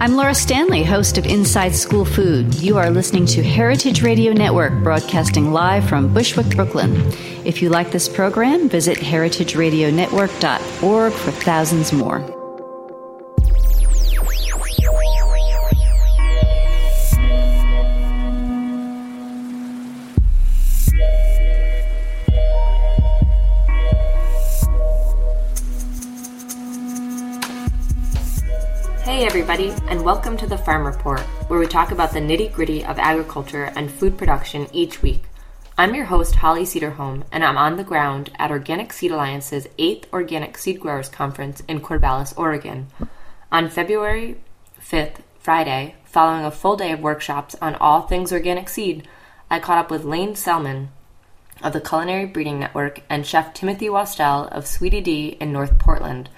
I'm Laura Stanley, host of Inside School Food. You are listening to Heritage Radio Network, broadcasting live from Bushwick, Brooklyn. If you like this program, visit heritageradionetwork.org for thousands more. Everybody, and welcome to the Farm Report, where we talk about the nitty gritty of agriculture and food production each week. I'm your host, Holli Cederholm, and I'm on the ground at Organic Seed Alliance's 8th Organic Seed Growers Conference in Corvallis, Oregon. On February 5th, Friday, following a full day of workshops on all things organic seed, I caught up with Lane Selman of the Culinary Breeding Network and Chef Timothy Wastell of Sweedeedee in North Portland.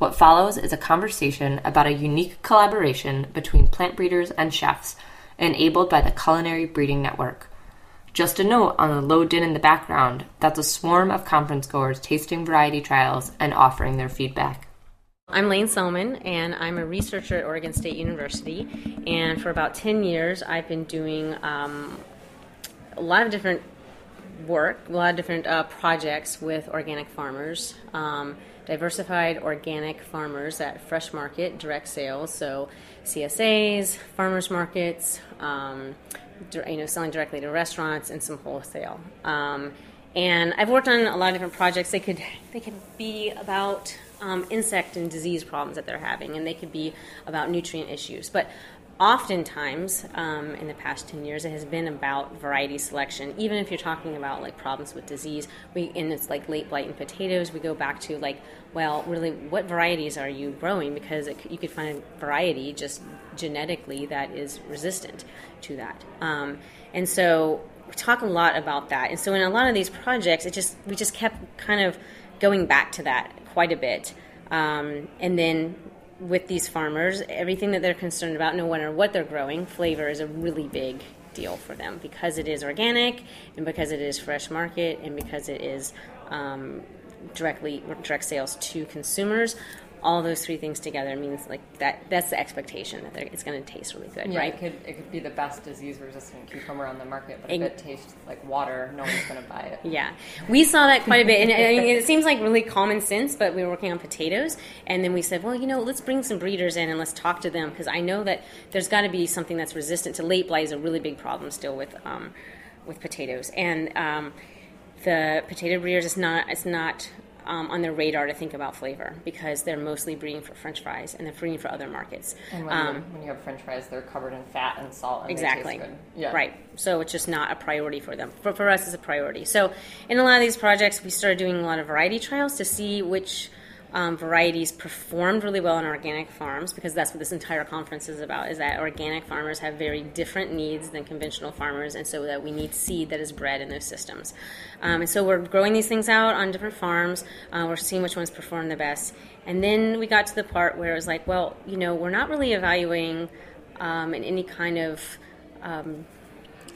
What follows is a conversation about a unique collaboration between plant breeders and chefs, enabled by the Culinary Breeding Network. Just a note on the low din in the background that's a swarm of conference goers tasting variety trials and offering their feedback. I'm Lane Selman, and I'm a researcher at Oregon State University. And for about 10 years, I've been doing um, a lot of different work, a lot of different uh, projects with organic farmers. Um, diversified organic farmers at fresh market direct sales so csa's farmers markets um, you know selling directly to restaurants and some wholesale. Um, and i've worked on a lot of different projects. They could they could be about um, insect and disease problems that they're having and they could be about nutrient issues. But oftentimes um, in the past 10 years it has been about variety selection. Even if you're talking about like problems with disease we and it's like late blight in potatoes we go back to like well really what varieties are you growing? Because it, you could find a variety just genetically that is resistant to that. Um, and so we talk a lot about that. And so in a lot of these projects it just we just kept kind of going back to that quite a bit. Um, and then with these farmers, everything that they're concerned about, no matter what they're growing, flavor is a really big deal for them because it is organic and because it is fresh market and because it is um, directly direct sales to consumers all those three things together means like that that's the expectation that it's going to taste really good yeah, right? it could it could be the best disease resistant cucumber on the market but if it tastes like water no one's going to buy it. Yeah. We saw that quite a bit and I mean, it seems like really common sense but we were working on potatoes and then we said well you know let's bring some breeders in and let's talk to them because i know that there's got to be something that's resistant to late blight is a really big problem still with um, with potatoes. And um, the potato breeders is not it's not um, on their radar to think about flavor because they're mostly breeding for French fries and they're breeding for other markets. And when, um, you, when you have French fries, they're covered in fat and salt. And exactly. Yeah. Right. So it's just not a priority for them. For, for us, it's a priority. So in a lot of these projects, we started doing a lot of variety trials to see which um, varieties performed really well on organic farms because that's what this entire conference is about is that organic farmers have very different needs than conventional farmers and so that we need seed that is bred in those systems. Um, and so we're growing these things out on different farms. Uh, we're seeing which ones perform the best. And then we got to the part where it was like well you know we're not really evaluating um, in any kind of um,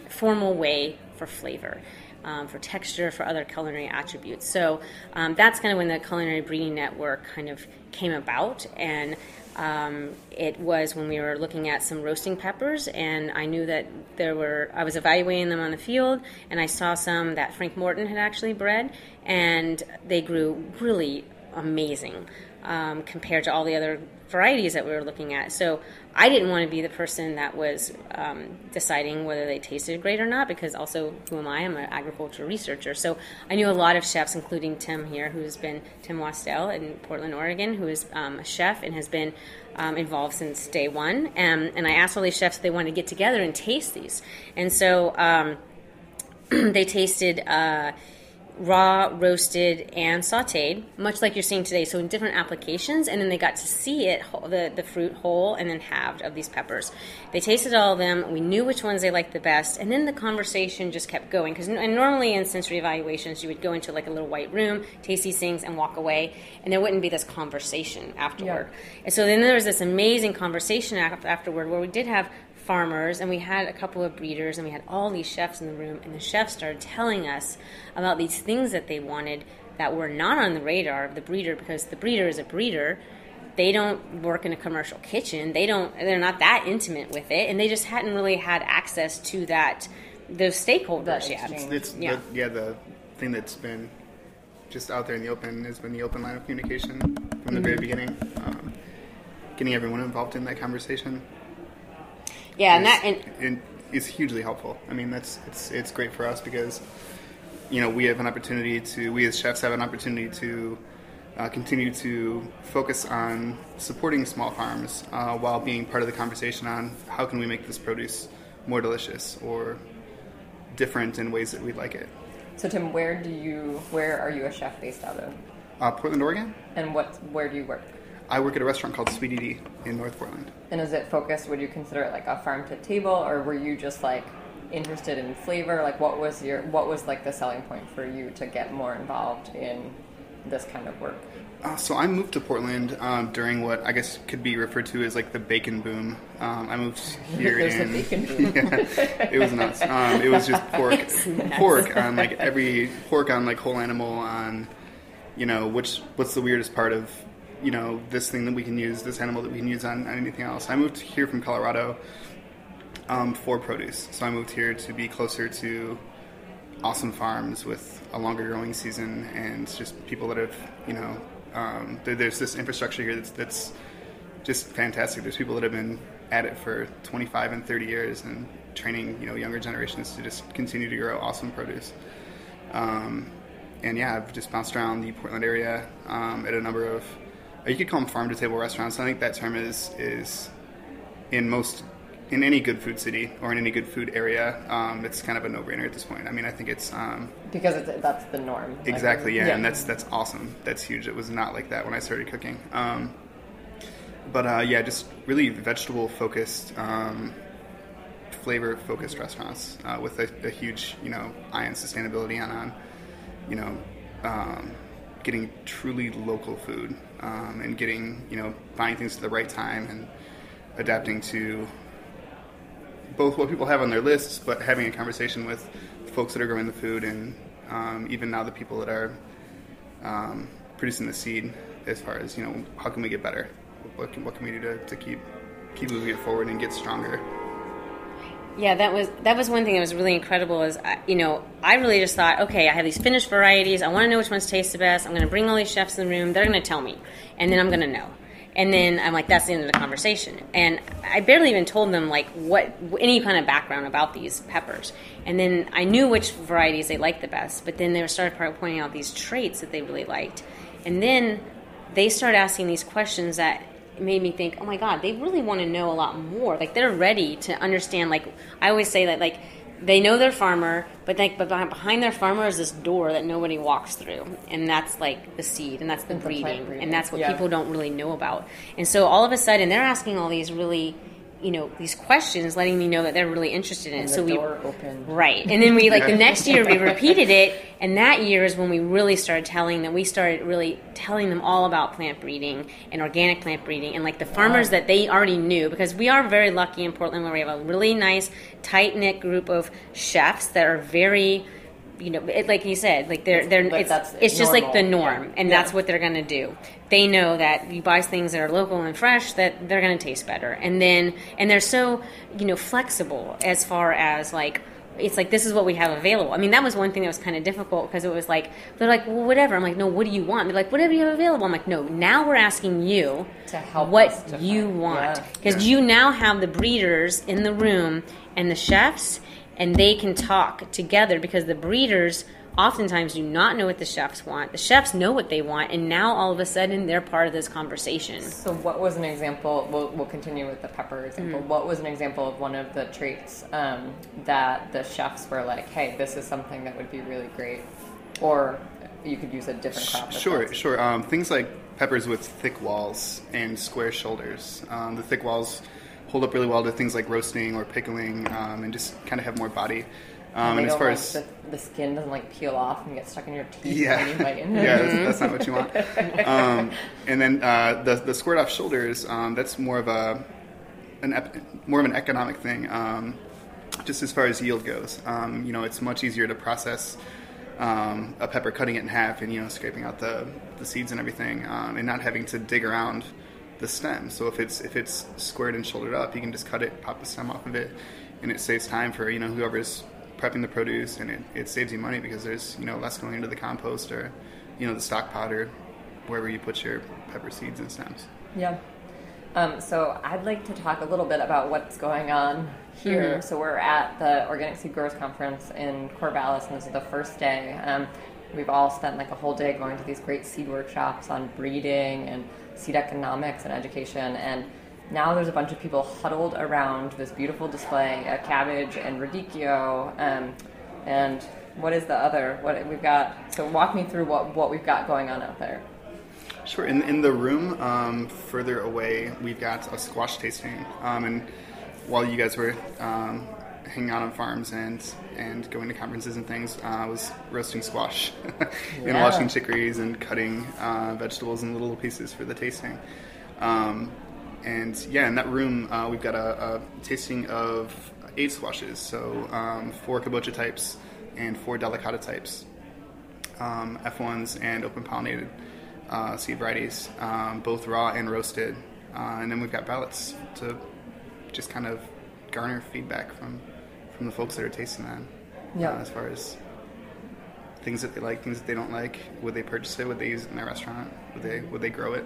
formal way for flavor um, for texture, for other culinary attributes. So um, that's kind of when the Culinary Breeding Network kind of came about. And um, it was when we were looking at some roasting peppers, and I knew that there were, I was evaluating them on the field, and I saw some that Frank Morton had actually bred, and they grew really amazing um, compared to all the other varieties that we were looking at. So I didn't want to be the person that was um, deciding whether they tasted great or not, because also, who am I? I'm an agricultural researcher. So I knew a lot of chefs, including Tim here, who's been Tim Wastell in Portland, Oregon, who is um, a chef and has been um, involved since day one. And, and I asked all these chefs if they wanted to get together and taste these. And so um, they tasted. Uh, raw, roasted, and sautéed, much like you're seeing today. So in different applications, and then they got to see it, the, the fruit whole and then halved of these peppers. They tasted all of them. We knew which ones they liked the best, and then the conversation just kept going. Because and normally in sensory evaluations, you would go into like a little white room, taste these things, and walk away, and there wouldn't be this conversation afterward. Yeah. And so then there was this amazing conversation afterward where we did have farmers and we had a couple of breeders and we had all these chefs in the room and the chefs started telling us about these things that they wanted that were not on the radar of the breeder because the breeder is a breeder. They don't work in a commercial kitchen. They don't they're not that intimate with it and they just hadn't really had access to that those stakeholders yet. it's, it's yeah. The, yeah. the thing that's been just out there in the open has been the open line of communication from the mm-hmm. very beginning um, getting everyone involved in that conversation yeah, and that and, and is hugely helpful. I mean, that's it's it's great for us because you know we have an opportunity to we as chefs have an opportunity to uh, continue to focus on supporting small farms uh, while being part of the conversation on how can we make this produce more delicious or different in ways that we'd like it. So Tim, where do you where are you a chef based out of? Uh, Portland, Oregon. And what where do you work? I work at a restaurant called Sweedeedee in North Portland. And is it focused? Would you consider it like a farm to table, or were you just like interested in flavor? Like, what was your what was like the selling point for you to get more involved in this kind of work? Uh, so I moved to Portland um, during what I guess could be referred to as like the bacon boom. Um, I moved here There's in. A bacon boom. yeah, it was nuts. Um, it was just pork, pork on like every pork on like whole animal on, you know, which what's the weirdest part of you know this thing that we can use, this animal that we can use on, on anything else. I moved here from Colorado um, for produce, so I moved here to be closer to awesome farms with a longer growing season and just people that have you know um, there, there's this infrastructure here that's that's just fantastic. There's people that have been at it for 25 and 30 years and training you know younger generations to just continue to grow awesome produce. Um, and yeah, I've just bounced around the Portland area um, at a number of you could call them farm to table restaurants. I think that term is is in most in any good food city or in any good food area, um, it's kind of a no brainer at this point. I mean, I think it's um, because it's, that's the norm. Exactly, yeah, yeah, and that's that's awesome. That's huge. It was not like that when I started cooking. Um, but uh, yeah, just really vegetable focused, um, flavor focused restaurants uh, with a, a, huge you know eye on sustainability and on you know um, getting truly local food um, and getting you know buying things at the right time and adapting to both what people have on their lists, but having a conversation with folks that are growing the food and um, even now the people that are um, producing the seed. As far as you know, how can we get better? What can, what can we do to, to keep keep moving it forward and get stronger? Yeah, that was that was one thing that was really incredible. Is you know I really just thought, okay, I have these finished varieties. I want to know which ones taste the best. I'm going to bring all these chefs in the room. They're going to tell me, and then I'm going to know. And then I'm like, that's the end of the conversation. And I barely even told them like what any kind of background about these peppers. And then I knew which varieties they liked the best. But then they started pointing out these traits that they really liked. And then they started asking these questions that made me think, oh my God, they really want to know a lot more. Like they're ready to understand. Like I always say that like they know their farmer, but like but behind their farmer is this door that nobody walks through, and that's like the seed, and that's the, breeding, breeding, and that's what yeah. people don't really know about. And so all of a sudden, they're asking all these really you know these questions letting me know that they're really interested in it so we opened. right and then we like the next year we repeated it and that year is when we really started telling them we started really telling them all about plant breeding and organic plant breeding and like the farmers wow. that they already knew because we are very lucky in portland where we have a really nice tight knit group of chefs that are very you know, it, like you said, like they're they're Like it's, that's it's just like the norm, Yeah. and Yeah. that's what they're going to do. They know that you buy things that are local and fresh that they're going to taste better, and then and they're so you know flexible as far as like. It's like this is what we have available. I mean, that was one thing that was kind of difficult because it was like they're like, well, whatever. I'm like, no, what do you want? They're like, whatever you have available. I'm like, no. Now we're asking you To help what to you find- want yeah. because you now have the breeders in the room and the chefs and they can talk together because the breeders oftentimes do not know what the chefs want the chefs know what they want and now all of a sudden they're part of this conversation So, what was an example? We'll, we'll continue with the pepper example. Mm-hmm. What was an example of one of the traits um, that the chefs were like, "Hey, this is something that would be really great," or you could use a different crop? if Sure, sure. Um, things like peppers with thick walls and square shoulders. Um, the thick walls hold up really well to things like roasting or pickling, um, and just kind of have more body. Um, They and as far like, as the, the skin doesn't like peel off and get stuck in your teeth yeah, when you bite into yeah, that's, that's not what you want. Um, and then uh, the the squared off shoulders. Um, that's more of a an ep- more of an economic thing. Um, just as far as yield goes, um, you know, it's much easier to process um, a pepper, cutting it in half, and you know, scraping out the, the seeds and everything, um, and not having to dig around the stem. So if it's if it's squared and shouldered up, you can just cut it, pop the stem off of it, and it saves time for you know whoever's prepping the produce, and it, it saves you money because there's you know less going into the compost or you know the stock pot or wherever you put your pepper seeds and stems. Yeah. Um, so I'd like to talk a little bit about what's going on here. Mm-hmm. So we're at the Organic Seed Growers Conference in Corvallis, and this is the first day. Um, we've all spent like a whole day going to these great seed workshops on breeding and seed economics and education. And now there's a bunch of people huddled around this beautiful display of cabbage and radicchio. Um, and what is the other? What we've got? So walk me through what, what we've got going on out there. Sure. In, in the room um, further away, we've got a squash tasting. Um, and while you guys were um, hanging out on farms and, and going to conferences and things, uh, I was roasting squash and Yeah. washing chicories and cutting uh, vegetables in little pieces for the tasting. Um, and yeah, in that room, uh, we've got a, a tasting of eight squashes. So um, four kabocha types and four delicata types um, F1s and open pollinated uh, seed varieties, um, both raw and roasted. Uh, and then we've got ballots to just kind of garner feedback from from the folks that are tasting that. Yeah. Uh, as far as things that they like, things that they don't like, would they purchase it? Would they use it in their restaurant? Would they would they grow it?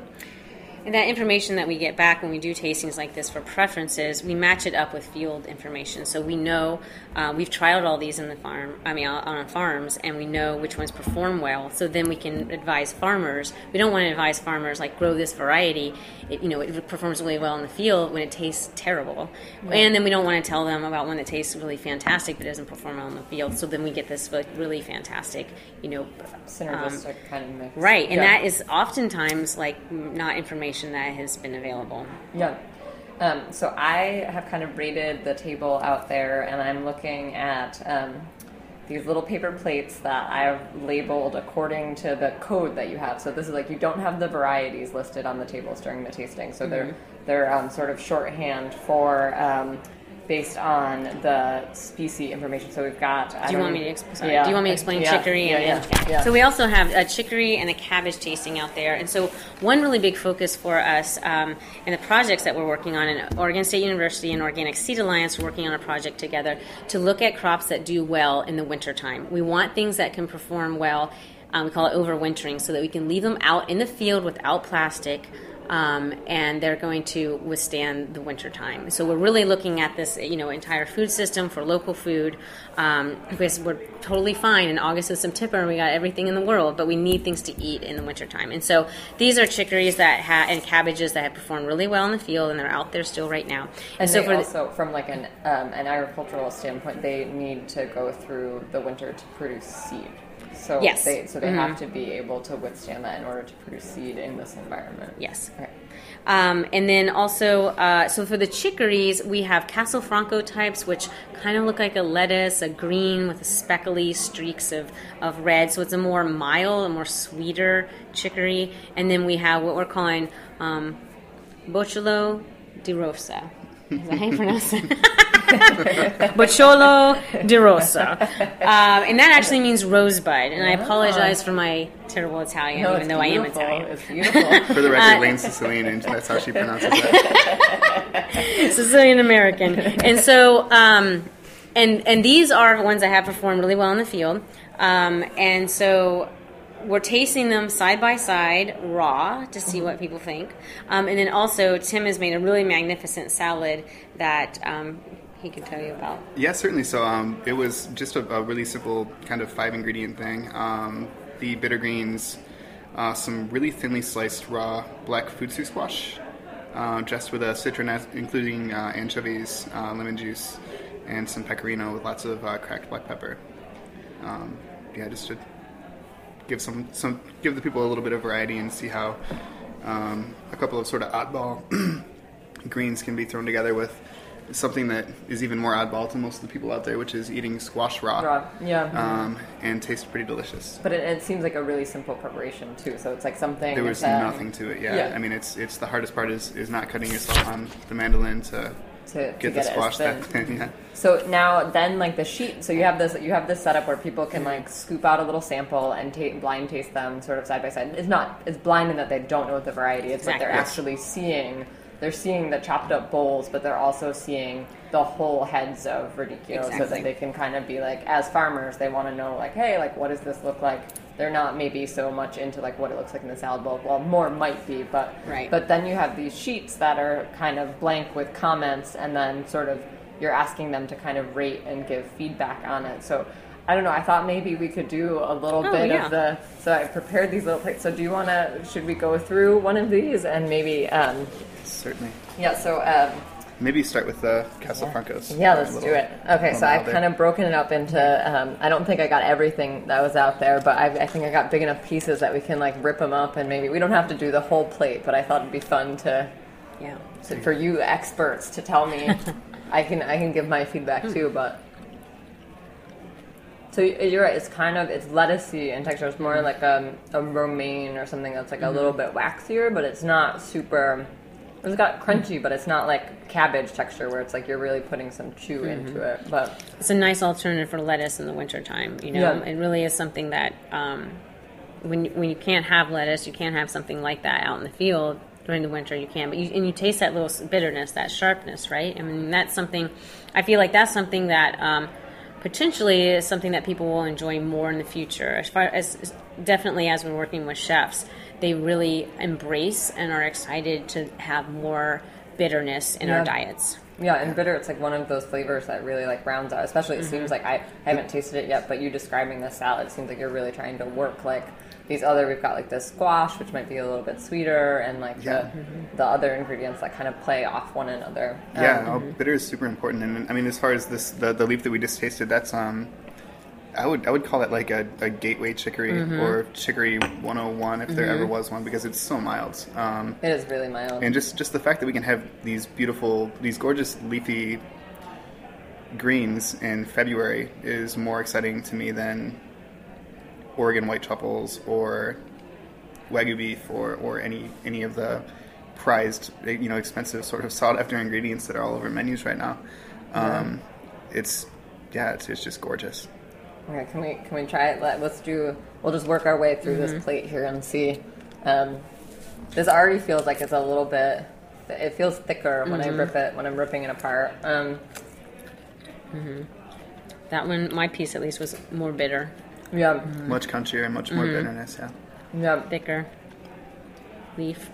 And that information that we get back when we do tastings like this for preferences, we match it up with field information. So we know uh, we've trialed all these in the farm, I mean, on on farms, and we know which ones perform well. So then we can advise farmers. We don't want to advise farmers like grow this variety. It, you know, it performs really well in the field when it tastes terrible, and then we don't want to tell them about one that tastes really fantastic but doesn't perform well in the field. So then we get this like really fantastic, you know, Synergistic kind of mix. Right, and Yeah. that is oftentimes like not information that has been available. Yeah. Um, so I have kind of rated the table out there, and I'm looking at um, these little paper plates that I've labeled according to the code that you have. So this is like you don't have the varieties listed on the tables during the tasting. So they're they're um, sort of shorthand for. Um, Based on the species information, so we've got. I Do you want me to exp- sorry, Yeah. Do you want me to explain Yeah. chicory? Yeah, and, yeah, yeah. So we also have a chicory and a cabbage tasting out there, and so one really big focus for us um, in the projects that we're working on in Oregon State University and Organic Seed Alliance, we're working on a project together to look at crops that do well in the wintertime. We want things that can perform well. Um, we call it overwintering, so that we can leave them out in the field without plastic. Um, and they're going to withstand the winter time. So we're really looking at this, you know, entire food system for local food um, because we're totally fine in August and September, and we got everything in the world, but we need things to eat in the wintertime. And so these are chicories that ha- and cabbages that have performed really well in the field, and they're out there still right now. And so they for the- also, from like an um, an agricultural standpoint, they need to go through the winter to produce seed. So Yes. they so they Mhm. have to be able to withstand that in order to produce seed in this environment. Yes. Okay. Um, and then also, uh, so for the chicories, we have Castelfranco types, which kind of look like a lettuce, a green with speckly streaks of, of red. So it's a more mild, a more sweeter chicory. And then we have what we're calling um, Boccolo di Rosa. Is that how you pronounce it? Bocciolo di Rosa. Um, and that actually means rosebud. And I apologize for my terrible Italian, No, even it's though I am. Italian. It's beautiful. For the record, Uh, Lane's Sicilian, and that's how she pronounces it. Sicilian American. And so, um, and and these are ones that have performed really well in the field. Um, and so we're tasting them side by side, raw, to see what people think. Um, and then also, Tim has made a really magnificent salad that um, he can tell you about. Yeah, certainly. So um, it was just a, a really simple kind of five ingredient thing. Um, the bitter greens, uh, some really thinly sliced raw black futsu squash, uh, just with a citronette, including uh, anchovies, uh, lemon juice, and some pecorino with lots of uh, cracked black pepper. Um, yeah, just to give some some give the people a little bit of variety and see how um, a couple of sort of oddball greens can be thrown together with something that is even more oddball to most of the people out there, which is eating squash raw, Raw, yeah. Um, and tastes pretty delicious. But it, it seems like a really simple preparation too. So it's like something. There was that- nothing to it. Yeah. yeah. I mean, it's it's the hardest part is, is not cutting yourself on the mandolin to to, to get the get it squash that thin. Yeah. So now, then, like the sheet. So you have this, you have this setup where people can like scoop out a little sample and ta- blind taste them, sort of side by side. It's not, it's blind in that they don't know what the variety is, but they're Exactly. actually seeing. They're seeing the chopped up bowls, but they're also seeing the whole heads of radicchio, so that they can kind of be like, as farmers, they want to know like, hey, like what does this look like? They're not maybe so much into like what it looks like in the salad bowl. Well, more might be, but Right. but then you have these sheets that are kind of blank with comments, and then sort of you're asking them to kind of rate and give feedback on it. So I don't know. I thought maybe we could do a little Oh, bit yeah. of the. So I prepared these little plates. So do you want to? Should we go through one of these and maybe? Um, Certainly. yeah. So. Um, Maybe start with the Castelfrancos. yeah, let's do it. Okay, so I've milder. kind of broken it up into. Um, I don't think I got everything that was out there, but I, I think I got big enough pieces that we can like rip them up and maybe we don't have to do the whole plate. But I thought it'd be fun to Yeah. so for you experts to tell me i can i can give my feedback too but so you're right it's kind of it's lettucey in texture it's more like a, a romaine or something that's like a little bit waxier but it's not super it's got crunchy but it's not like cabbage texture where it's like you're really putting some chew into it but It's a nice alternative for lettuce in the wintertime. You know, Yeah. it really is something that um, when when you can't have lettuce, you can't have something like that out in the field during the winter. You can, but you, and you taste that little bitterness, that sharpness, right? I mean, that's something. I feel like that's something that um, potentially is something that people will enjoy more in the future. As far as definitely as we're working with chefs, they really embrace and are excited to have more bitterness in Yeah. our diets. Yeah, and bitter, it's like one of those flavors that really like rounds out. Especially, it seems like I haven't tasted it yet, but you describing the salad seems like you're really trying to work like these other. We've got like the squash, which might be a little bit sweeter, and like Yeah. the the other ingredients that kind of play off one another. Yeah, Um, oh, bitter is super important, and I mean, as far as this, the, the leaf that we just tasted, that's um, I would I would call it like a, a gateway chicory Mm-hmm. or chicory 101 if there ever was one because it's so mild. Um, it is really mild. and just just the fact that we can have these beautiful, these gorgeous leafy greens in February is more exciting to me than Oregon white truffles or wagyu beef or, or any any of the prized you know expensive sort of sought after ingredients that are all over menus right now. Um, It's yeah, it's, it's just gorgeous. Okay, can we can we try it? Let, let's do. We'll just work our way through this mm-hmm. plate here and see. Um, this already feels like it's a little bit. It feels thicker when I rip mm-hmm. it when I'm ripping it apart. Um, mm-hmm. That one, my piece at least, was more bitter, yeah, Much crunchier and much more bitterness. Yeah, yeah. thicker leaf.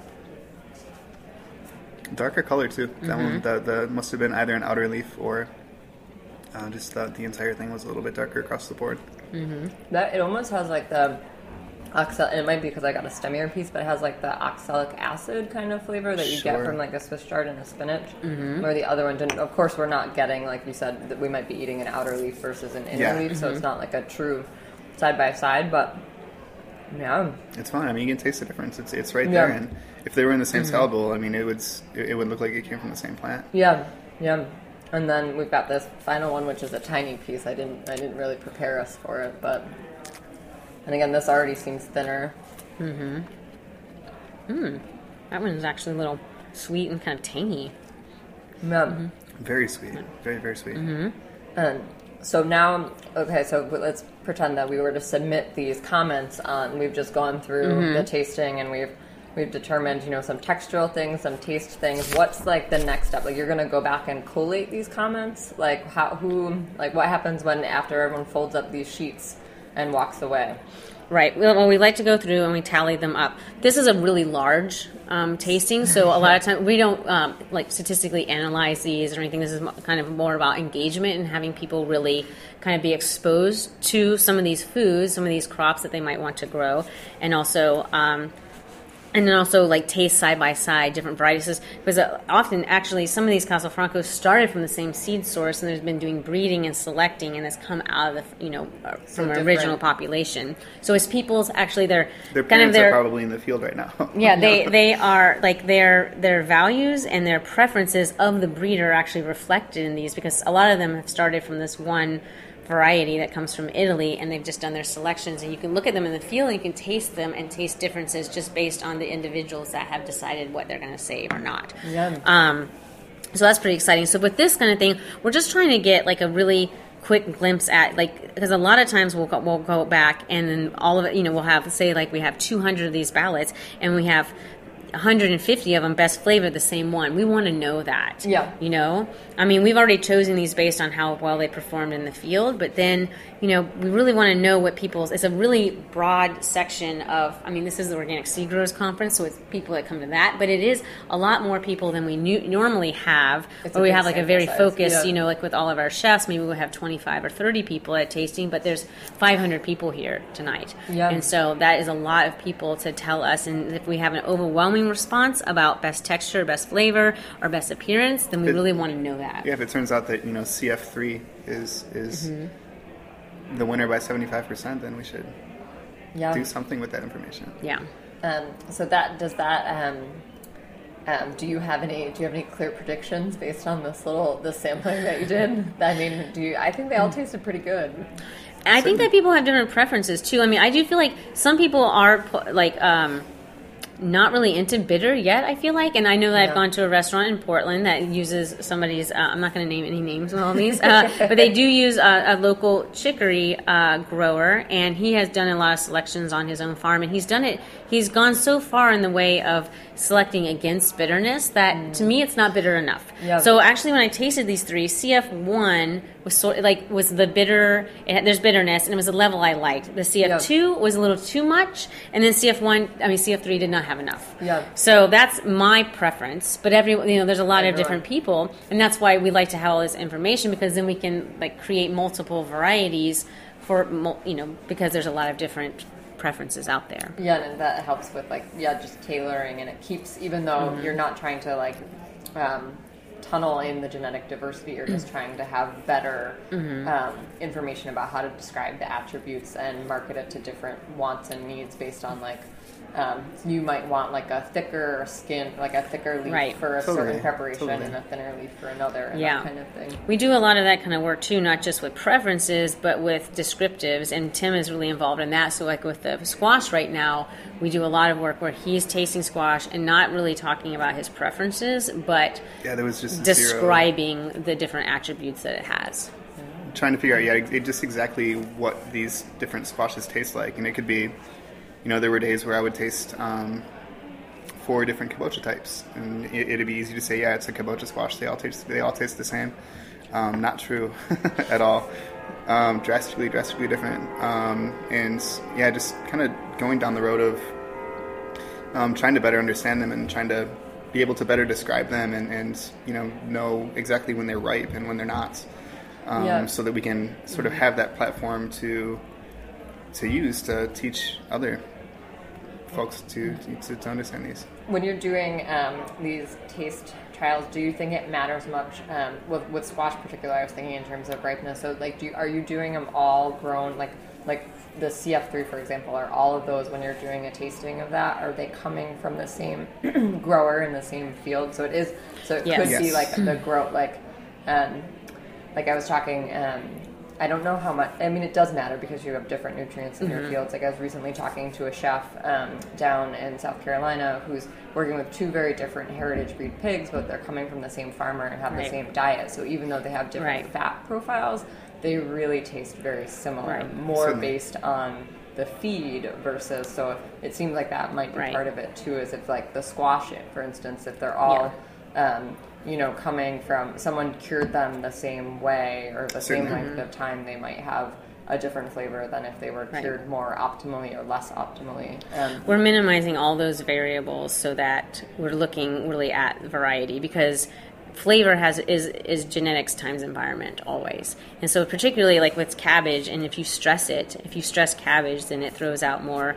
darker color too. That one the, the must have been either an outer leaf or uh, just the, the entire thing was a little bit darker across the board. That it almost has like the oxal. And it might be because I got a stemmier piece, but it has like the oxalic acid kind of flavor that you get from like a Swiss chard and a spinach. Mm-hmm. Where the other one didn't. Of course, we're not getting like you said that we might be eating an outer leaf versus an inner Yeah. leaf, so it's not like a true side by side. But yeah, It's fine. I mean, you can taste the difference. It's it's right Yeah. there. And if they were in the same salad bowl, I mean, it would it, it would look like it came from the same plant. yeah, yeah. And then we've got this final one, which is a tiny piece. I didn't I didn't really prepare us for it, but. And again, this already seems thinner. Mm-hmm. Mm. That one is actually a little sweet and kind of tangy. Yeah. Very sweet. Very very sweet. Um, so now, okay, so let's pretend that we were to submit these comments on. We've just gone through the tasting and we've we've determined, you know, some textural things, some taste things. What's like the next step? Like you're going to go back and collate these comments. Like how who like what happens when after everyone folds up these sheets and walks away? Right. Well, we like to go through and we tally them up. This is a really large um, tasting, so a lot of times we don't um, like statistically analyze these or anything. This is kind of more about engagement and having people really kind of be exposed to some of these foods, some of these crops that they might want to grow, and also. Um, and then also like taste side by side different varieties because uh, often actually some of these Castelfrancos started from the same seed source and there's been doing breeding and selecting and it's come out of the you know uh, from different. original population so it's people's actually their Their kind of parents their are probably in the field right now. yeah they they are like their their values and their preferences of the breeder are actually reflected in these because a lot of them have started from this one variety that comes from Italy and they've just done their selections and you can look at them in the field and you can taste them and taste differences just based on the individuals that have decided what they're going to save or not Yeah. um, so that's pretty exciting. So with this kind of thing, we're just trying to get like a really quick glimpse at like because a lot of times we'll go, we'll go back and then all of it, you know, we'll have say like we have 200 of these ballots and we have 150 of them best flavor the same one. We want to know that. Yeah. You know, I mean, we've already chosen these based on how well they performed in the field, but then you know we really want to know what people's. It's a really broad section of. I mean, this is the Organic Seed Growers Conference, so it's people that come to that, but it is a lot more people than we normally have. It's a we have like a very size, focused, yeah. you know, like with all of our chefs, maybe we'll have 25 or 30 people at tasting, but there's 500 people here tonight. Yeah. And so that is a lot of people to tell us. And if we have an overwhelming response about best texture, best flavor, or best appearance, then we It- really want to know that. yeah, if it turns out that you know CF3 is is Mm-hmm. the winner by seventy five percent, then we should Yeah. do something with that information. Yeah. Um, so that does that. Um, um, do you have any? Do you have any clear predictions based on this little this sampling that you did? I mean, do you? I think they all tasted pretty good. And I think that people have different preferences too. I mean, I do feel like some people are like um, not really into bitter yet. I feel like, and I know that Yeah. I've gone to a restaurant in Portland that uses somebody's. Uh, I'm not going to name any names with all these, uh, but they do use a, a local chicory uh, grower, and he has done a lot of selections on his own farm, and he's done it. He's gone so far in the way of selecting against bitterness that to me it's not bitter enough. Yeah. So actually, when I tasted these three, CF one was sort like was the bitter. It had, there's bitterness, and it was a level I liked. The CF two was a little too much, and then CF one, I mean CF three did not have enough. Yeah. So that's my preference. But every you know, there's a lot of different people, and that's why we like to have all this information because then we can like create multiple varieties for you know because there's a lot of different preferences out there. Yeah, and that helps with like yeah, just tailoring, and it keeps even though you're not trying to like um, tunnel in the genetic diversity, you're just trying to have better um, information about how to describe the attributes and market it to different wants and needs based on like. Um, you might want like a thicker skin, like a thicker leaf Right. for a Totally, certain preparation, totally. and a thinner leaf for another, and Yeah. that kind of thing. We do a lot of that kind of work too, not just with preferences, but with descriptives. And Tim is really involved in that. So, like with the squash right now, we do a lot of work where he's tasting squash and not really talking about his preferences, but Yeah, there was just zero- describing the different attributes that it has. trying to figure out, yeah, just exactly what these different squashes taste like, and it could be, you know, there were days where I would taste um, four different kabocha types, and it, it'd be easy to say, yeah, it's a kabocha squash. They all taste, they all taste the same. Um, not true at all. Um, drastically, drastically different. Um, and yeah, just kind of going down the road of um, trying to better understand them and trying to be able to better describe them and, and you know know exactly when they're ripe and when they're not um, Yeah. so that we can sort of have that platform to to use to teach other folks to to, to understand these. When you're doing um, these taste trials, do you think it matters much um, with, with squash, particularly? I was thinking in terms of ripeness. So, like, do you, are you doing them all grown, like like the CF3, for example? Are all of those when you're doing a tasting of that? Are they coming from the same grower in the same field? So it is. So it Yes. could be like the grow, like um, like I was talking um, I don't know how much. I mean, it does matter because you have different nutrients in Mm-hmm. your fields. Like I was recently talking to a chef um, down in South Carolina who's working with two very different heritage breed pigs, but they're coming from the same farmer and have the same diet. So even though they have different Right. fat profiles, they really taste very similar. Right. More Certainly. based on the feed versus. So it seems like that might be Right. part of it too. Is if like the squash, it, for instance, if they're all. Um, you know, coming from someone cured them the same way or the same length of time, they might have a different flavor than if they were Right. cured more optimally or less optimally. Um, We're minimizing all those variables so that we're looking really at variety because flavor has is is genetics times environment always. And so particularly like with cabbage and if you stress it, if you stress cabbage then it throws out more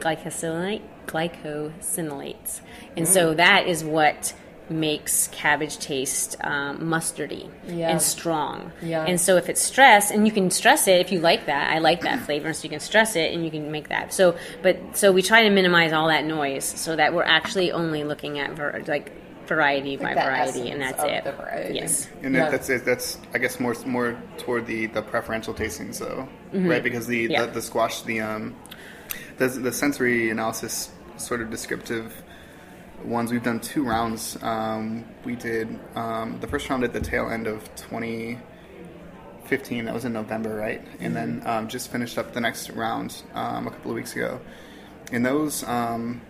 glucosinolate glucosinolates. And so that is what makes cabbage taste um, mustardy Yeah. and strong. Yeah. And so if it's stress, and you can stress it if you like that. I like that flavor, so you can stress it and you can make that. So, but so we try to minimize all that noise so that we're actually only looking at ver- like variety by variety, and that's of it. the variety. Yes. And Yeah. that's it. That's I guess more more toward the the preferential tastings though, right? Because the, Mm-hmm. Yeah. the the squash the um the the sensory analysis sort of descriptive ones we've done two rounds. Um, we did um, the first round at the tail end of 2015. That was in November, right? And then um, just finished up the next round um, a couple of weeks ago. And those um,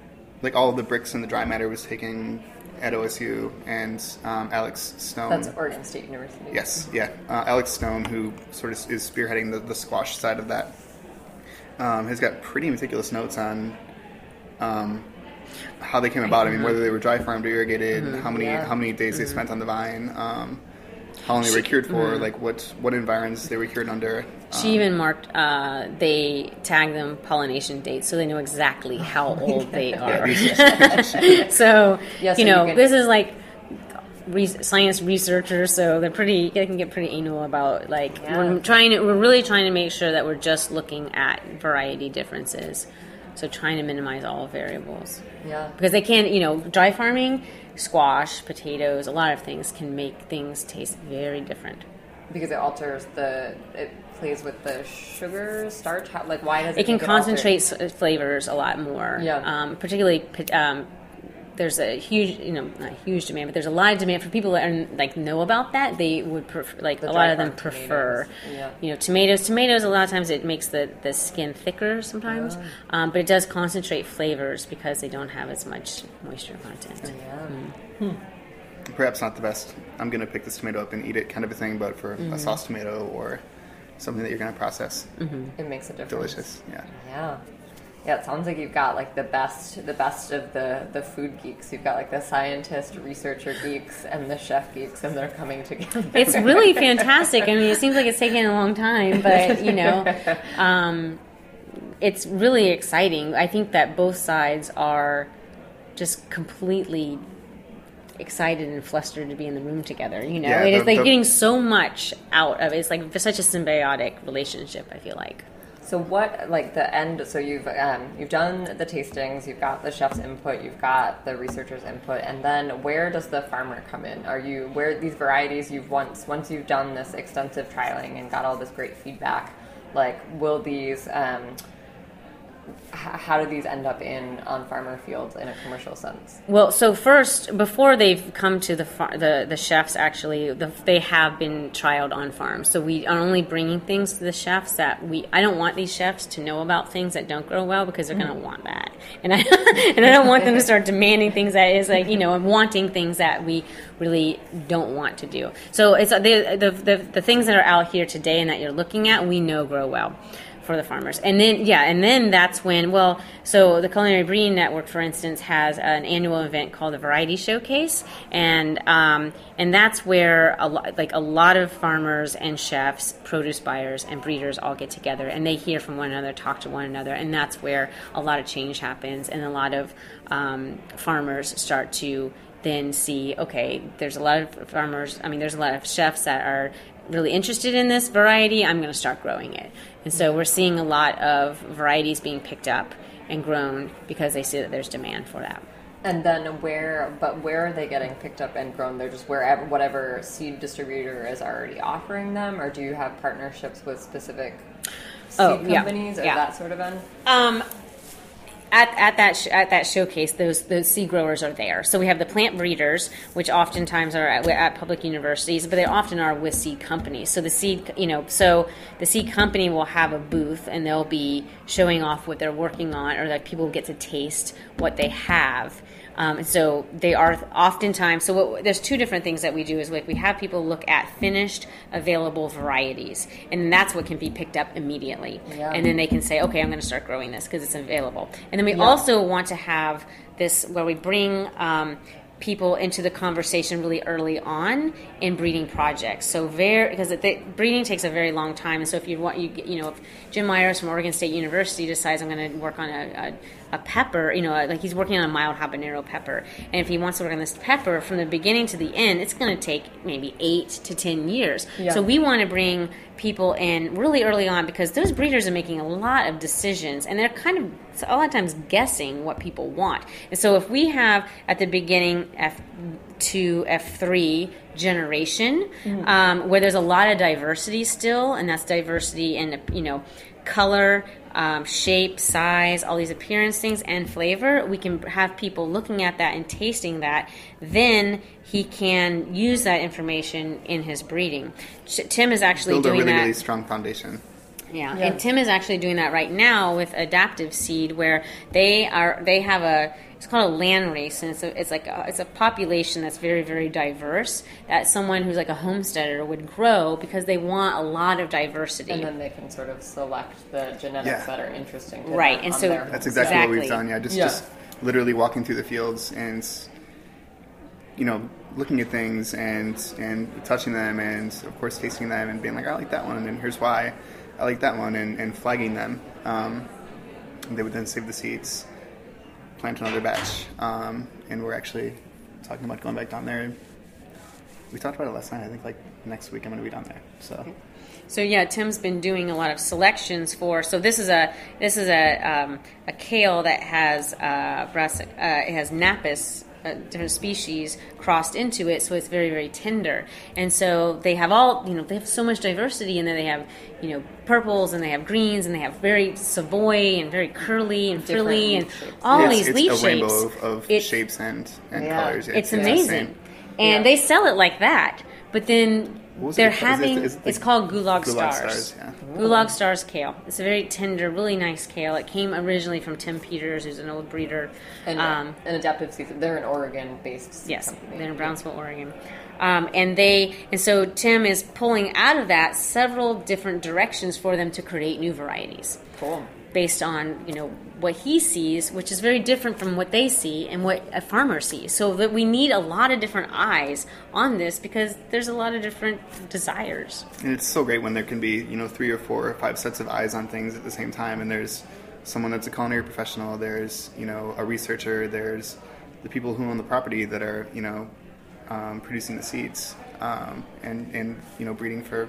like all of the Brix and the dry matter was taken at OSU and um, Alex Stone. that's Oregon State University. Yes, yeah. Uh, Alex Stone, who sort of is spearheading the, the squash side of that, um, has got pretty meticulous notes on um, how they came about. I mean, whether they were dry farmed or irrigated, how many Yeah. how many days they spent on the vine, um, how long they were cured for, like what what environs they were cured under. She even marked. Uh, they tag them pollination dates, so they know exactly how old they are. so Yeah, so you know, you can- this is like re- science researchers, so they're pretty. They can get pretty anal about like Yeah. we're trying to. We're really trying to make sure that we're just looking at variety differences. So trying to minimize all variables Yeah. because they can, you know, dry farming, squash, potatoes, a lot of things can make things taste very different. Because it alters the. It plays with the sugar, starch. How, like, why does it? it can concentrate flavors a lot more. Yeah. Um, particularly, um, there's a huge, you know, not huge demand, but there's a lot of demand for people that are, like know about that. They would prefer, like The a lot of them prefer, tomatoes. Yeah. you know, tomatoes. Tomatoes a lot of times it makes the the skin thicker sometimes, Oh. um, but it does concentrate flavors because they don't have as much moisture content. Yeah. Perhaps not the best. I'm going to pick this tomato up and eat it, kind of a thing. But for Mm-hmm. a sauce tomato or something that you're going to process, It makes a difference. delicious. Yeah. Yeah. Yeah, it sounds like you've got like the best, the best of the the food geeks. You've got like the scientist, researcher geeks, and the chef geeks, and they're coming together. It's really fantastic. I mean, it seems like it's taking a long time, but you know, um, it's really exciting. I think that both sides are just completely excited and flustered to be in the room together. You know, Yeah, it is the- like the- getting so much out of it. It's like such a symbiotic relationship. I feel like. So what, like the end? So you've um, you've done the tastings, you've got the chef's input, you've got the researcher's input, and then where does the farmer come in? Are you where these varieties you've once once you've done this extensive trialing and got all this great feedback? Like, will these? Um, how do these end up in on farmer fields in a commercial sense? Well, so first, before they've come to the far- the the chefs, actually, the, they have been trialed on farms. So we are only bringing things to the chefs that we. I don't want these chefs to know about things that don't grow well because they're going to mm-hmm. want that, and I and I don't want them to start demanding things that is like you know and wanting things that we really don't want to do. So it's the the the, the things that are out here today and that you're looking at, we know grow well for the farmers. And then, yeah, and then that's when, well, so the Culinary Breeding Network, for instance, has an annual event called the Variety Showcase, and um, and that's where a lot, like a lot of farmers and chefs, produce buyers, and breeders all get together, and they hear from one another, talk to one another, and that's where a lot of change happens, and a lot of um, farmers start to then see okay there's a lot of farmers i mean there's a lot of chefs that are really interested in this variety i'm going to start growing it and so we're seeing a lot of varieties being picked up and grown because they see that there's demand for that And then where, but where are they getting picked up and grown? They're just wherever, whatever seed distributor is already offering them, or do you have partnerships with specific seed Oh, yeah. companies or Yeah. that sort of end? Um, at, at that sh- at that showcase, those those seed growers are there. So we have the plant breeders, which oftentimes are at, at public universities, but they often are with seed companies. So the seed, you know, so the seed company will have a booth and they'll be showing off what they're working on, or that people get to taste what they have. Um, and so they are oftentimes. So what, there's two different things that we do is like we have people look at finished available varieties, and that's what can be picked up immediately. Yeah. And then they can say, okay, I'm going to start growing this because it's available. And then we also want to have this where we bring. Um, people into the conversation really early on in breeding projects so very because it, the, breeding takes a very long time and so if you want you you know if jim myers from oregon state university decides i'm going to work on a, a a pepper, you know, like he's working on a mild habanero pepper, and if he wants to work on this pepper from the beginning to the end, it's going to take maybe eight to ten years. Yeah. So we want to bring people in really early on because those breeders are making a lot of decisions, and they're kind of a lot of times guessing what people want. And so if we have at the beginning F two F three generation um, where there's a lot of diversity still, and that's diversity in you know color, um, shape, size, all these appearance things, and flavor. We can have people looking at that and tasting that. Then he can use that information in his breeding. Sh- Tim is actually Build a doing really, that. really strong foundation. Yeah. Yeah. and Tim is actually doing that right now with Adaptive Seed, where they are they have a it's called a land race, and it's a, it's like a, it's a population that's very very diverse that someone who's like a homesteader would grow because they want a lot of diversity. And then they can sort of select the genetics Yeah. that are interesting to Right, them and on so- their That's home exactly, what we've done. Yeah, just Yeah. just literally walking through the fields and you know looking at things and and touching them and of course tasting them and being like I like that one and here's why I like that one and, and flagging them. Um, and they would then save the seeds, plant another batch, um, and we're actually talking about going back down there. We talked about it last night. I think like next week I'm going to be down there. So. So yeah, Tim's been doing a lot of selections for. So this is a this is a um, a kale that has uh, brassic, uh, it has napus. Uh, different species crossed into it, so it's very, very tender. And so they have all, you know, they have so much diversity, and then they have, you know, purples, and they have greens, and they have very savoy and very curly and frilly, and leaf shapes. all Yes, these it's leaf a shapes. rainbow of, of It's- shapes and, and Yeah. colors. it's insane. amazing, and Yeah. they sell it like that. But then they're it called? Is it- having is it the it's called gulag, Gulag stars. stars, yeah. Gulag stars kale. It's a very tender, really nice kale. It came originally from Tim Peters, who's an old breeder. And um, an adaptive season. They're an Oregon-based yes, company. they're in Brownsville, Oregon. Um, and they and so Tim is pulling out of that several different directions for them to create new varieties Cool. Based on you know what he sees, which is very different from what they see and what a farmer sees. So that we need a lot of different eyes on this because there's a lot of different desires. And it's so great when there can be, you know, three or four or five sets of eyes on things at the same time. And there's someone that's a culinary professional, there's, you know, a researcher, there's the people who own the property that are, you know, um, producing the seeds um, and, and, you know, breeding for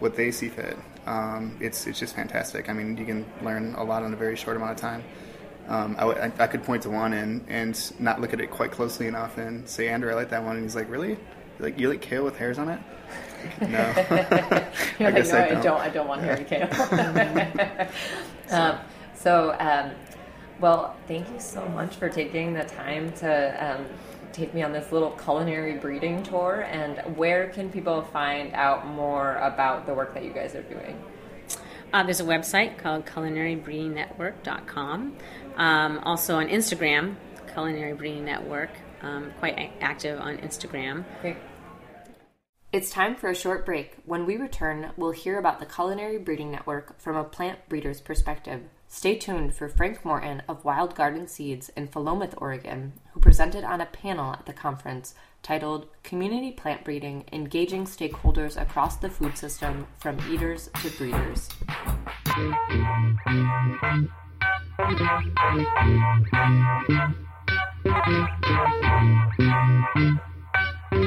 what they see fit. Um, it's, it's just fantastic. I mean, you can learn a lot in a very short amount of time. Um, I, w- I- could point to one and, and not look at it quite closely enough and say, Andrew, I like that one. And he's like, really? You like, you like kale with hairs on it? No. I like, guess no, I I don't. don't. I don't want hairy kale. um, so, um, well, thank you so much for taking the time to um, take me on this little culinary breeding tour. And where can people find out more about the work that you guys are doing? Uh, there's a website called culinarybreedingnetwork.com. Um, also on Instagram, Culinary Breeding Network. Um, quite active on Instagram. Great. It's time for a short break. When we return, we'll hear about the Culinary Breeding Network from a plant breeder's perspective. Stay tuned for Frank Morton of Wild Garden Seeds in Philomath, Oregon, who presented on a panel at the conference titled Community Plant Breeding Engaging Stakeholders Across the Food System from Eaters to Breeders. This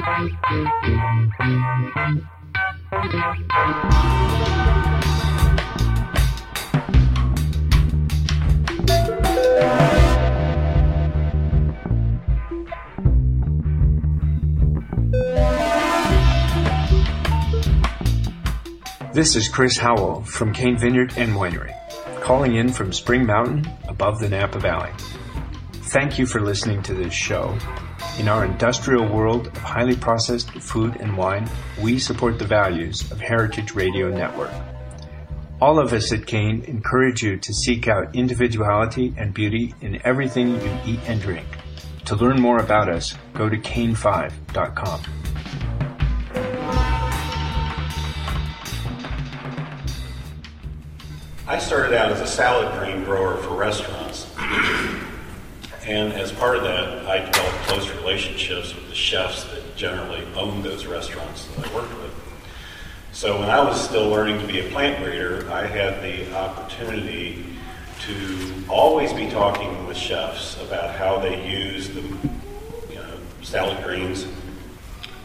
is Chris Howell from Cain Vineyard and Winery, calling in from Spring Mountain above the Napa Valley. Thank you for listening to this show in our industrial world of highly processed food and wine, we support the values of Heritage Radio Network. All of us at Cain encourage you to seek out individuality and beauty in everything you eat and drink. To learn more about us, go to cain5.com. I started out as a salad green grower for restaurants. And as part of that, I developed close relationships with the chefs that generally owned those restaurants that I worked with. So when I was still learning to be a plant breeder, I had the opportunity to always be talking with chefs about how they use the you know, salad greens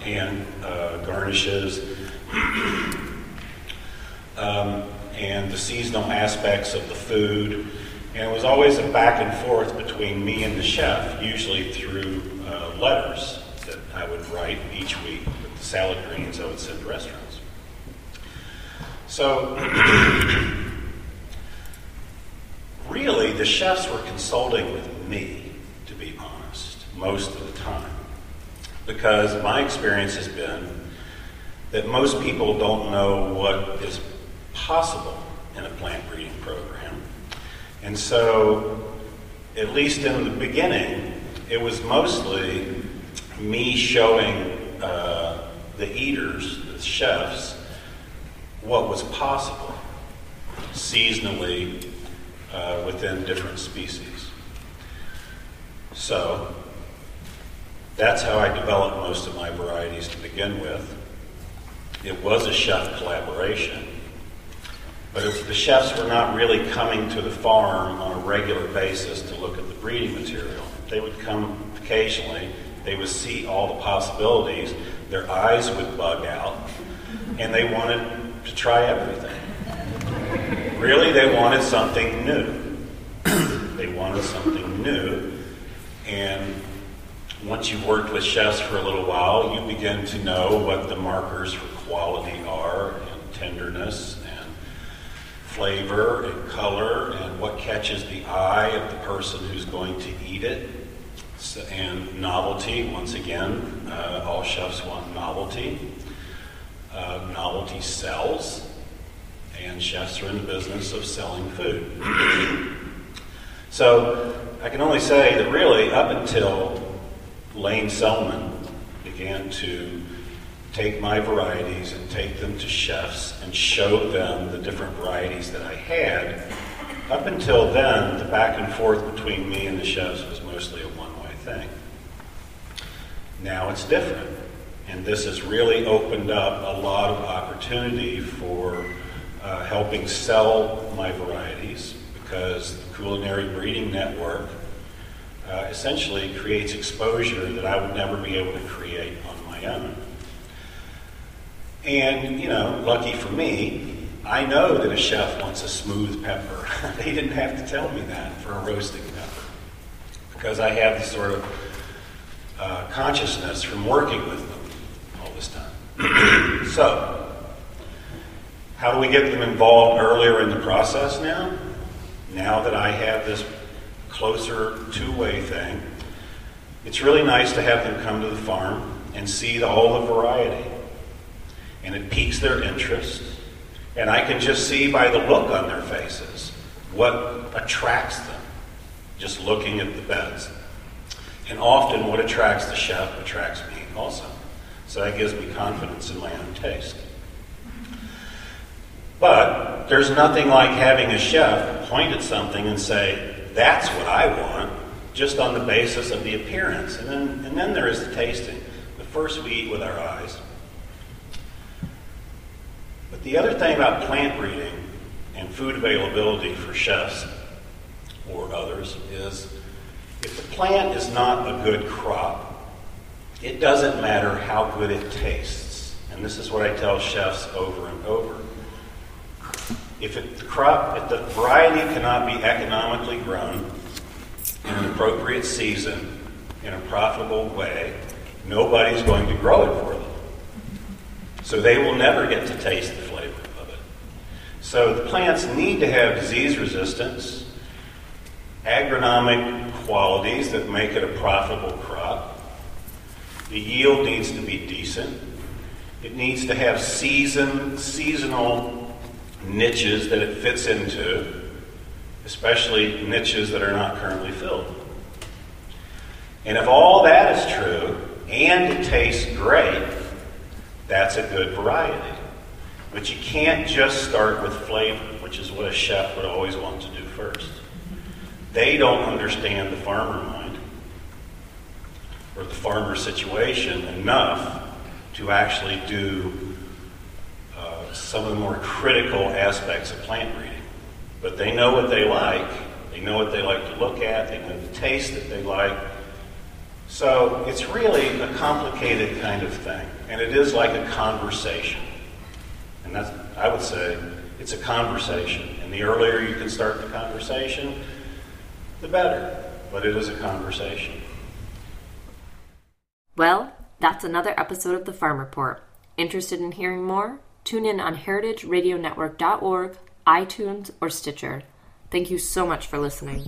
and uh, garnishes um, and the seasonal aspects of the food. And it was always a back and forth between me and the chef, usually through uh, letters that I would write each week with the salad greens I would send to restaurants. So really, the chefs were consulting with me, to be honest, most of the time. Because my experience has been that most people don't know what is possible in a plant breeding program. And so, at least in the beginning, it was mostly me showing uh, the eaters, the chefs, what was possible seasonally uh, within different species. So that's how I developed most of my varieties to begin with. It was a chef collaboration, but if the chefs were not really coming to the farm on a regular basis to look at the breeding material. They would come occasionally, they would see all the possibilities, their eyes would bug out, and they wanted to try everything. Really, they wanted something new. they wanted something new. And once you've worked with chefs for a little while, you begin to know what the markers for quality are and tenderness flavor and color and what catches the eye of the person who's going to eat it. So, and novelty, once again, uh, all chefs want novelty. Uh, novelty sells and chefs are in the business of selling food. so I can only say that really, up until Lane Selman began to take my varieties and take them to chefs and show them the different varieties that I had, up until then, the back and forth between me and the chefs was mostly a one way thing. Now it's different. And this has really opened up a lot of opportunity for uh, helping sell my varieties because the Culinary Breeding Network uh, essentially creates exposure that I would never be able to create on my own. And, you know, lucky for me, I know that a chef wants a smooth pepper. they didn't have to tell me that for a roasting pepper because I have the sort of uh, consciousness from working with them all this time. so, how do we get them involved earlier in the process now? Now that I have this closer two way thing, it's really nice to have them come to the farm and see the variety. And it piques their interest. And I can just see by the look on their faces what attracts them just looking at the beds. And often what attracts the chef attracts me also. So that gives me confidence in my own taste. But there's nothing like having a chef point at something and say, that's what I want, just on the basis of the appearance. And then, and then there is the tasting. But first we eat with our eyes. But the other thing about plant breeding and food availability for chefs or others is if the plant is not a good crop, it doesn't matter how good it tastes. And this is what I tell chefs over and over. If it, the crop, if the variety cannot be economically grown in an appropriate season, in a profitable way, nobody's going to grow it for them. So they will never get to taste the. So the plants need to have disease resistance, agronomic qualities that make it a profitable crop. The yield needs to be decent. It needs to have season, seasonal niches that it fits into, especially niches that are not currently filled. And if all that is true and it tastes great, that's a good variety. But you can't just start with flavor, which is what a chef would always want to do first. They don't understand the farmer mind or the farmer situation enough to actually do uh, some of the more critical aspects of plant breeding. But they know what they like. They know what they like to look at. They know the taste that they like. So it's really a complicated kind of thing. And it is like a conversation. And that's, I would say, it's a conversation. And the earlier you can start the conversation, the better. But it is a conversation. Well, that's another episode of the Farm Report. Interested in hearing more? Tune in on heritageradionetwork.org, iTunes, or Stitcher. Thank you so much for listening.